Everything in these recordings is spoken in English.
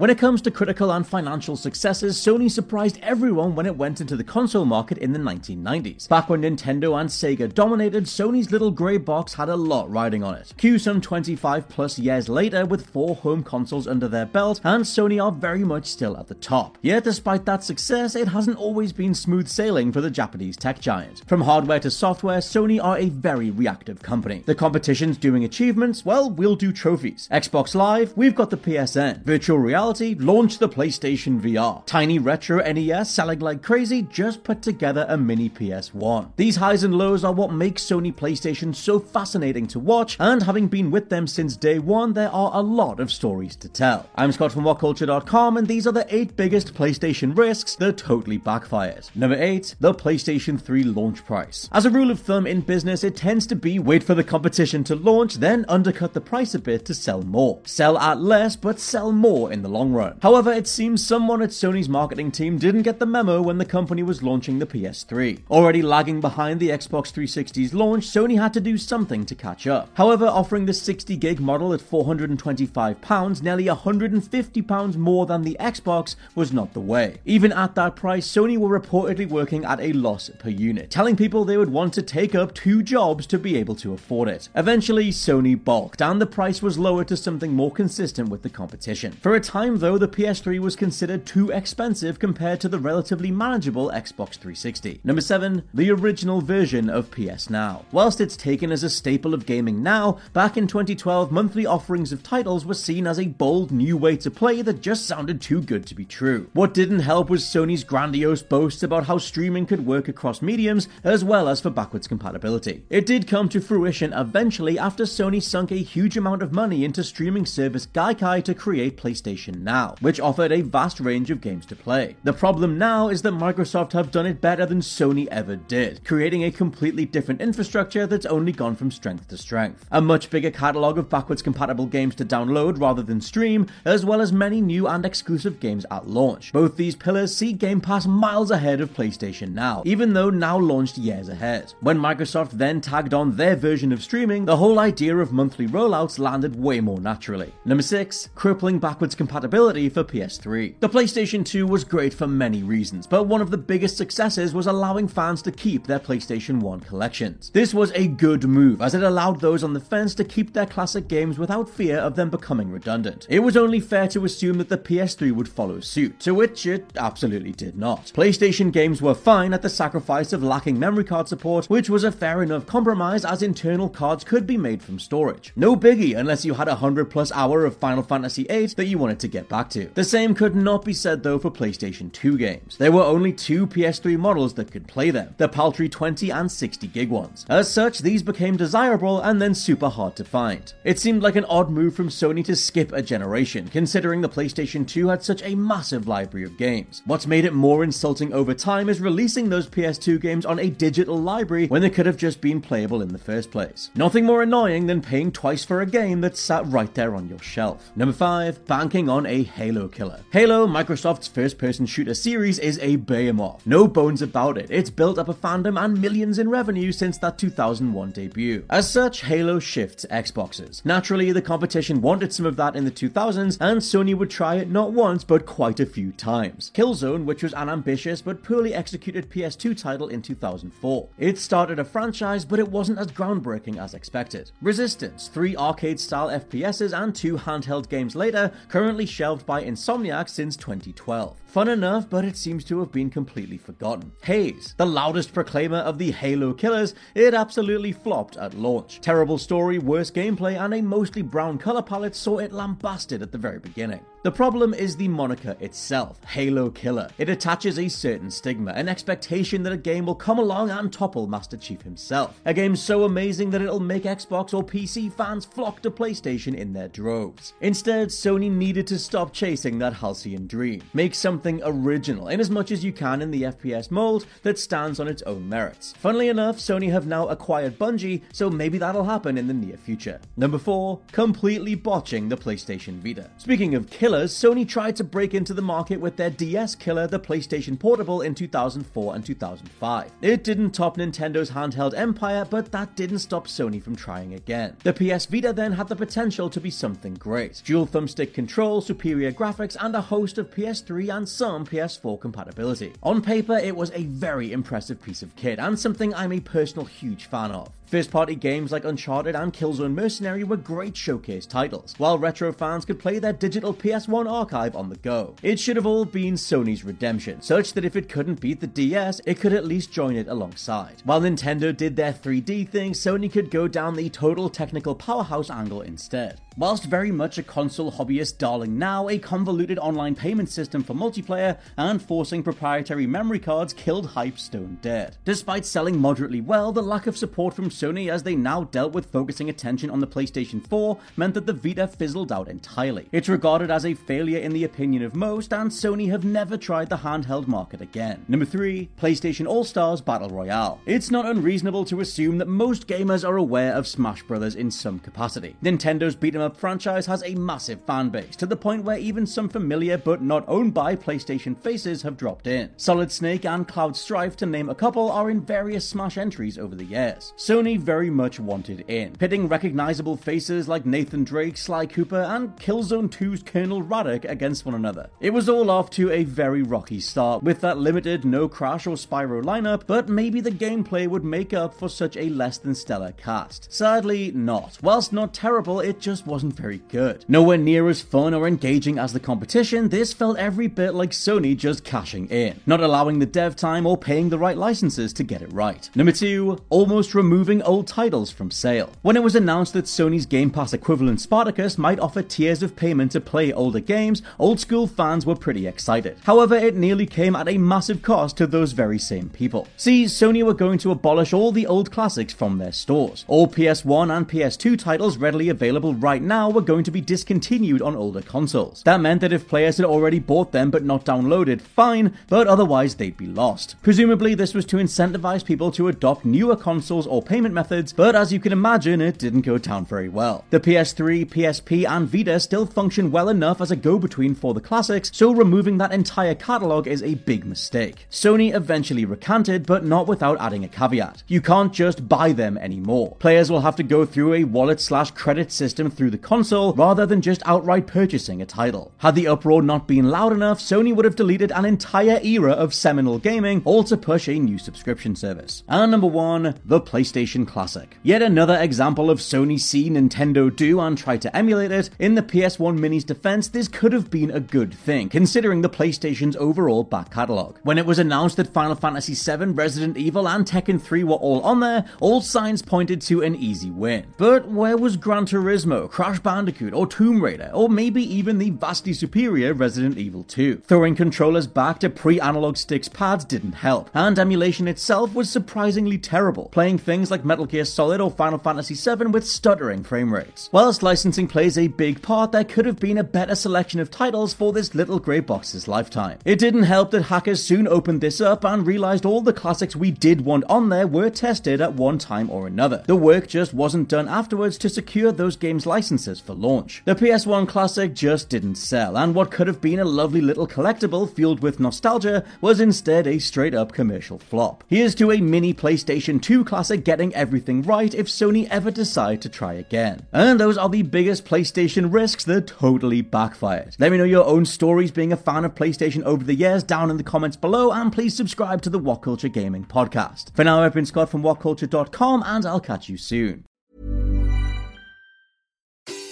When it comes to critical and financial successes, Sony surprised everyone when it went into the console market in the 1990s. Back when Nintendo and Sega dominated, Sony's little grey box had a lot riding on it. Cue some 25 plus years later with four home consoles under their belt, and Sony are very much still at the top. Yet despite that success, it hasn't always been smooth sailing for the Japanese tech giant. From hardware to software, Sony are a very reactive company. The competition's doing achievements, well, we'll do trophies. Xbox Live, we've got the PSN. Virtual reality, launched the PlayStation VR. Tiny retro NES selling like crazy just put together a mini PS1. These highs and lows are what makes Sony PlayStation so fascinating to watch, and having been with them since day one, there are a lot of stories to tell. I'm Scott from WhatCulture.com, and these are the 8 biggest PlayStation risks that totally backfired. Number 8, the PlayStation 3 launch price. As a rule of thumb in business, it tends to be wait for the competition to launch, then undercut the price a bit to sell more. Sell at less, but sell more in the long run. However, it seems someone at Sony's marketing team didn't get the memo when the company was launching the PS3. Already lagging behind the Xbox 360's launch, Sony had to do something to catch up. However, offering the 60 gig model at £425, nearly £150 more than the Xbox, was not the way. Even at that price, Sony were reportedly working at a loss per unit, telling people they would want to take up two jobs to be able to afford it. Eventually, Sony balked, and the price was lowered to something more consistent with the competition. For a time, though, the PS3 was considered too expensive compared to the relatively manageable Xbox 360. Number 7, the original version of PS Now. Whilst it's taken as a staple of gaming now, back in 2012, monthly offerings of titles were seen as a bold new way to play that just sounded too good to be true. What didn't help was Sony's grandiose boasts about how streaming could work across mediums, as well as for backwards compatibility. It did come to fruition eventually after Sony sunk a huge amount of money into streaming service Gaikai to create PlayStation Now, which offered a vast range of games to play. The problem now is that Microsoft have done it better than Sony ever did, creating a completely different infrastructure that's only gone from strength to strength. A much bigger catalogue of backwards compatible games to download rather than stream, as well as many new and exclusive games at launch. Both these pillars see Game Pass miles ahead of PlayStation Now, even though Now launched years ahead. When Microsoft then tagged on their version of streaming, the whole idea of monthly rollouts landed way more naturally. Number 6, crippling backwards compatibility for PS3. The PlayStation 2 was great for many reasons, but one of the biggest successes was allowing fans to keep their PlayStation 1 collections. This was a good move, as it allowed those on the fence to keep their classic games without fear of them becoming redundant. It was only fair to assume that the PS3 would follow suit, to which it absolutely did not. PlayStation games were fine at the sacrifice of lacking memory card support, which was a fair enough compromise as internal cards could be made from storage. No biggie unless you had a 100 plus hour of Final Fantasy VIII that you wanted to get back to. The same could not be said though for PlayStation 2 games. There were only two PS3 models that could play them, the paltry 20 and 60 gig ones. As such, these became desirable and then super hard to find. It seemed like an odd move from Sony to skip a generation, considering the PlayStation 2 had such a massive library of games. What's made it more insulting over time is releasing those PS2 games on a digital library when they could have just been playable in the first place. Nothing more annoying than paying twice for a game that sat right there on your shelf. Number 5, banking on a Halo killer. Halo, Microsoft's first person shooter series, is a behemoth. No bones about it. It's built up a fandom and millions in revenue since that 2001 debut. As such, Halo shifts Xboxes. Naturally, the competition wanted some of that in the 2000s, and Sony would try it not once but quite a few times. Killzone, which was an ambitious but poorly executed PS2 title in 2004. It started a franchise, but it wasn't as groundbreaking as expected. Resistance, three arcade style FPSs and two handheld games later, currently shelved by Insomniac since 2012. Fun enough, but it seems to have been completely forgotten. Haze, the loudest proclaimer of the Halo killers, it absolutely flopped at launch. Terrible story, worse gameplay, and a mostly brown color palette saw it lambasted at the very beginning. The problem is the moniker itself, Halo Killer. It attaches a certain stigma, an expectation that a game will come along and topple Master Chief himself. A game so amazing that it'll make Xbox or PC fans flock to PlayStation in their droves. Instead, Sony needed to stop chasing that halcyon dream. Make something original, in as much as you can in the FPS mold that stands on its own merits. Funnily enough, Sony have now acquired Bungie, so maybe that'll happen in the near future. Number 4, completely botching the PlayStation Vita. Speaking of Sony tried to break into the market with their DS killer, the PlayStation Portable, in 2004 and 2005. It didn't top Nintendo's handheld empire, but that didn't stop Sony from trying again. The PS Vita then had the potential to be something great dual thumbstick control, superior graphics, and a host of PS3 and some PS4 compatibility. On paper, it was a very impressive piece of kit, and something I'm a personal huge fan of. First party games like Uncharted and Killzone Mercenary were great showcase titles, while retro fans could play their digital PS1 archive on the go. It should have all been Sony's redemption, such that if it couldn't beat the DS, it could at least join it alongside. While Nintendo did their 3D thing, Sony could go down the total technical powerhouse angle instead. Whilst very much a console hobbyist darling now, a convoluted online payment system for multiplayer and forcing proprietary memory cards killed hype stone dead. Despite selling moderately well, the lack of support from Sony as they now dealt with focusing attention on the PlayStation 4 meant that the Vita fizzled out entirely. It's regarded as a failure in the opinion of most, and Sony have never tried the handheld market again. Number 3, PlayStation All Stars Battle Royale. It's not unreasonable to assume that most gamers are aware of Smash Bros. in some capacity. Nintendo's beat 'em up franchise has a massive fan base, to the point where even some familiar but not owned by PlayStation faces have dropped in. Solid Snake and Cloud Strife, to name a couple, are in various Smash entries over the years. Sony very much wanted in, pitting recognizable faces like Nathan Drake, Sly Cooper, and Killzone 2's Colonel Radec against one another. It was all off to a very rocky start, with that limited no Crash or Spyro lineup, but maybe the gameplay would make up for such a less than stellar cast. Sadly, not. Whilst not terrible, it just wasn't very good. Nowhere near as fun or engaging as the competition, this felt every bit like Sony just cashing in, not allowing the dev time or paying the right licenses to get it right. Number 2, almost removing old titles from sale. When it was announced that Sony's Game Pass equivalent Spartacus might offer tiers of payment to play older games, old school fans were pretty excited. However, it nearly came at a massive cost to those very same people. See, Sony were going to abolish all the old classics from their stores. All PS1 and PS2 titles readily available right now were going to be discontinued on older consoles. That meant that if players had already bought them but not downloaded, fine, but otherwise they'd be lost. Presumably, this was to incentivize people to adopt newer consoles or payment methods, but as you can imagine, it didn't go down very well. The PS3, PSP, and Vita still function well enough as a go between for the classics, so removing that entire catalog is a big mistake. Sony eventually recanted, but not without adding a caveat. You can't just buy them anymore. Players will have to go through a wallet slash credit system through the console rather than just outright purchasing a title. Had the uproar not been loud enough, Sony would have deleted an entire era of seminal gaming, all to push a new subscription service. And number one, the PlayStation Classic. Yet another example of Sony see Nintendo do and try to emulate it. In the PS1 Mini's defense, this could have been a good thing, considering the PlayStation's overall back catalog. When it was announced that Final Fantasy VII, Resident Evil, and Tekken 3 were all on there, all signs pointed to an easy win. But where was Gran Turismo, Crash Bandicoot, or Tomb Raider, or maybe even the vastly superior Resident Evil 2? Throwing controllers back to pre analog sticks pads didn't help, and emulation itself was surprisingly terrible, playing things like Metal Gear Solid or Final Fantasy VII with stuttering frame rates. Whilst licensing plays a big part, there could have been a better selection of titles for this little grey box's lifetime. It didn't help that hackers soon opened this up and realized all the classics we did want on there were tested at one time or another. The work just wasn't done afterwards to secure those games' licenses licenses for launch. The PS1 Classic just didn't sell, and what could have been a lovely little collectible fueled with nostalgia was instead a straight up commercial flop. Here's to a mini PlayStation 2 Classic getting everything right if Sony ever decide to try again. And those are the biggest PlayStation risks that totally backfired. Let me know your own stories being a fan of PlayStation over the years down in the comments below, and please subscribe to the What Culture Gaming podcast. For now, I've been Scott from WhatCulture.com, and I'll catch you soon.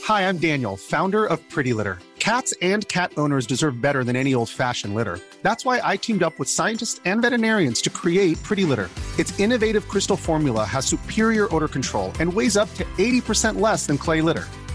Hi, I'm Daniel, founder of Pretty Litter. Cats and cat owners deserve better than any old fashioned litter. That's why I teamed up with scientists and veterinarians to create Pretty Litter. Its innovative crystal formula has superior odor control and weighs up to 80% less than clay litter.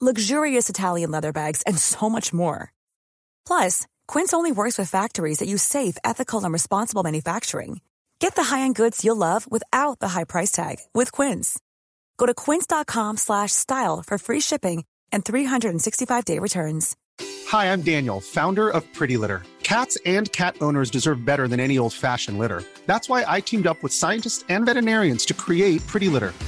luxurious Italian leather bags, and so much more. Plus, Quince only works with factories that use safe, ethical, and responsible manufacturing. Get the high-end goods you'll love without the high price tag with Quince. Go to quince.com slash style for free shipping and 365-day returns. Hi, I'm Daniel, founder of Pretty Litter. Cats and cat owners deserve better than any old fashioned litter. That's why I teamed up with scientists and veterinarians to create Pretty Litter.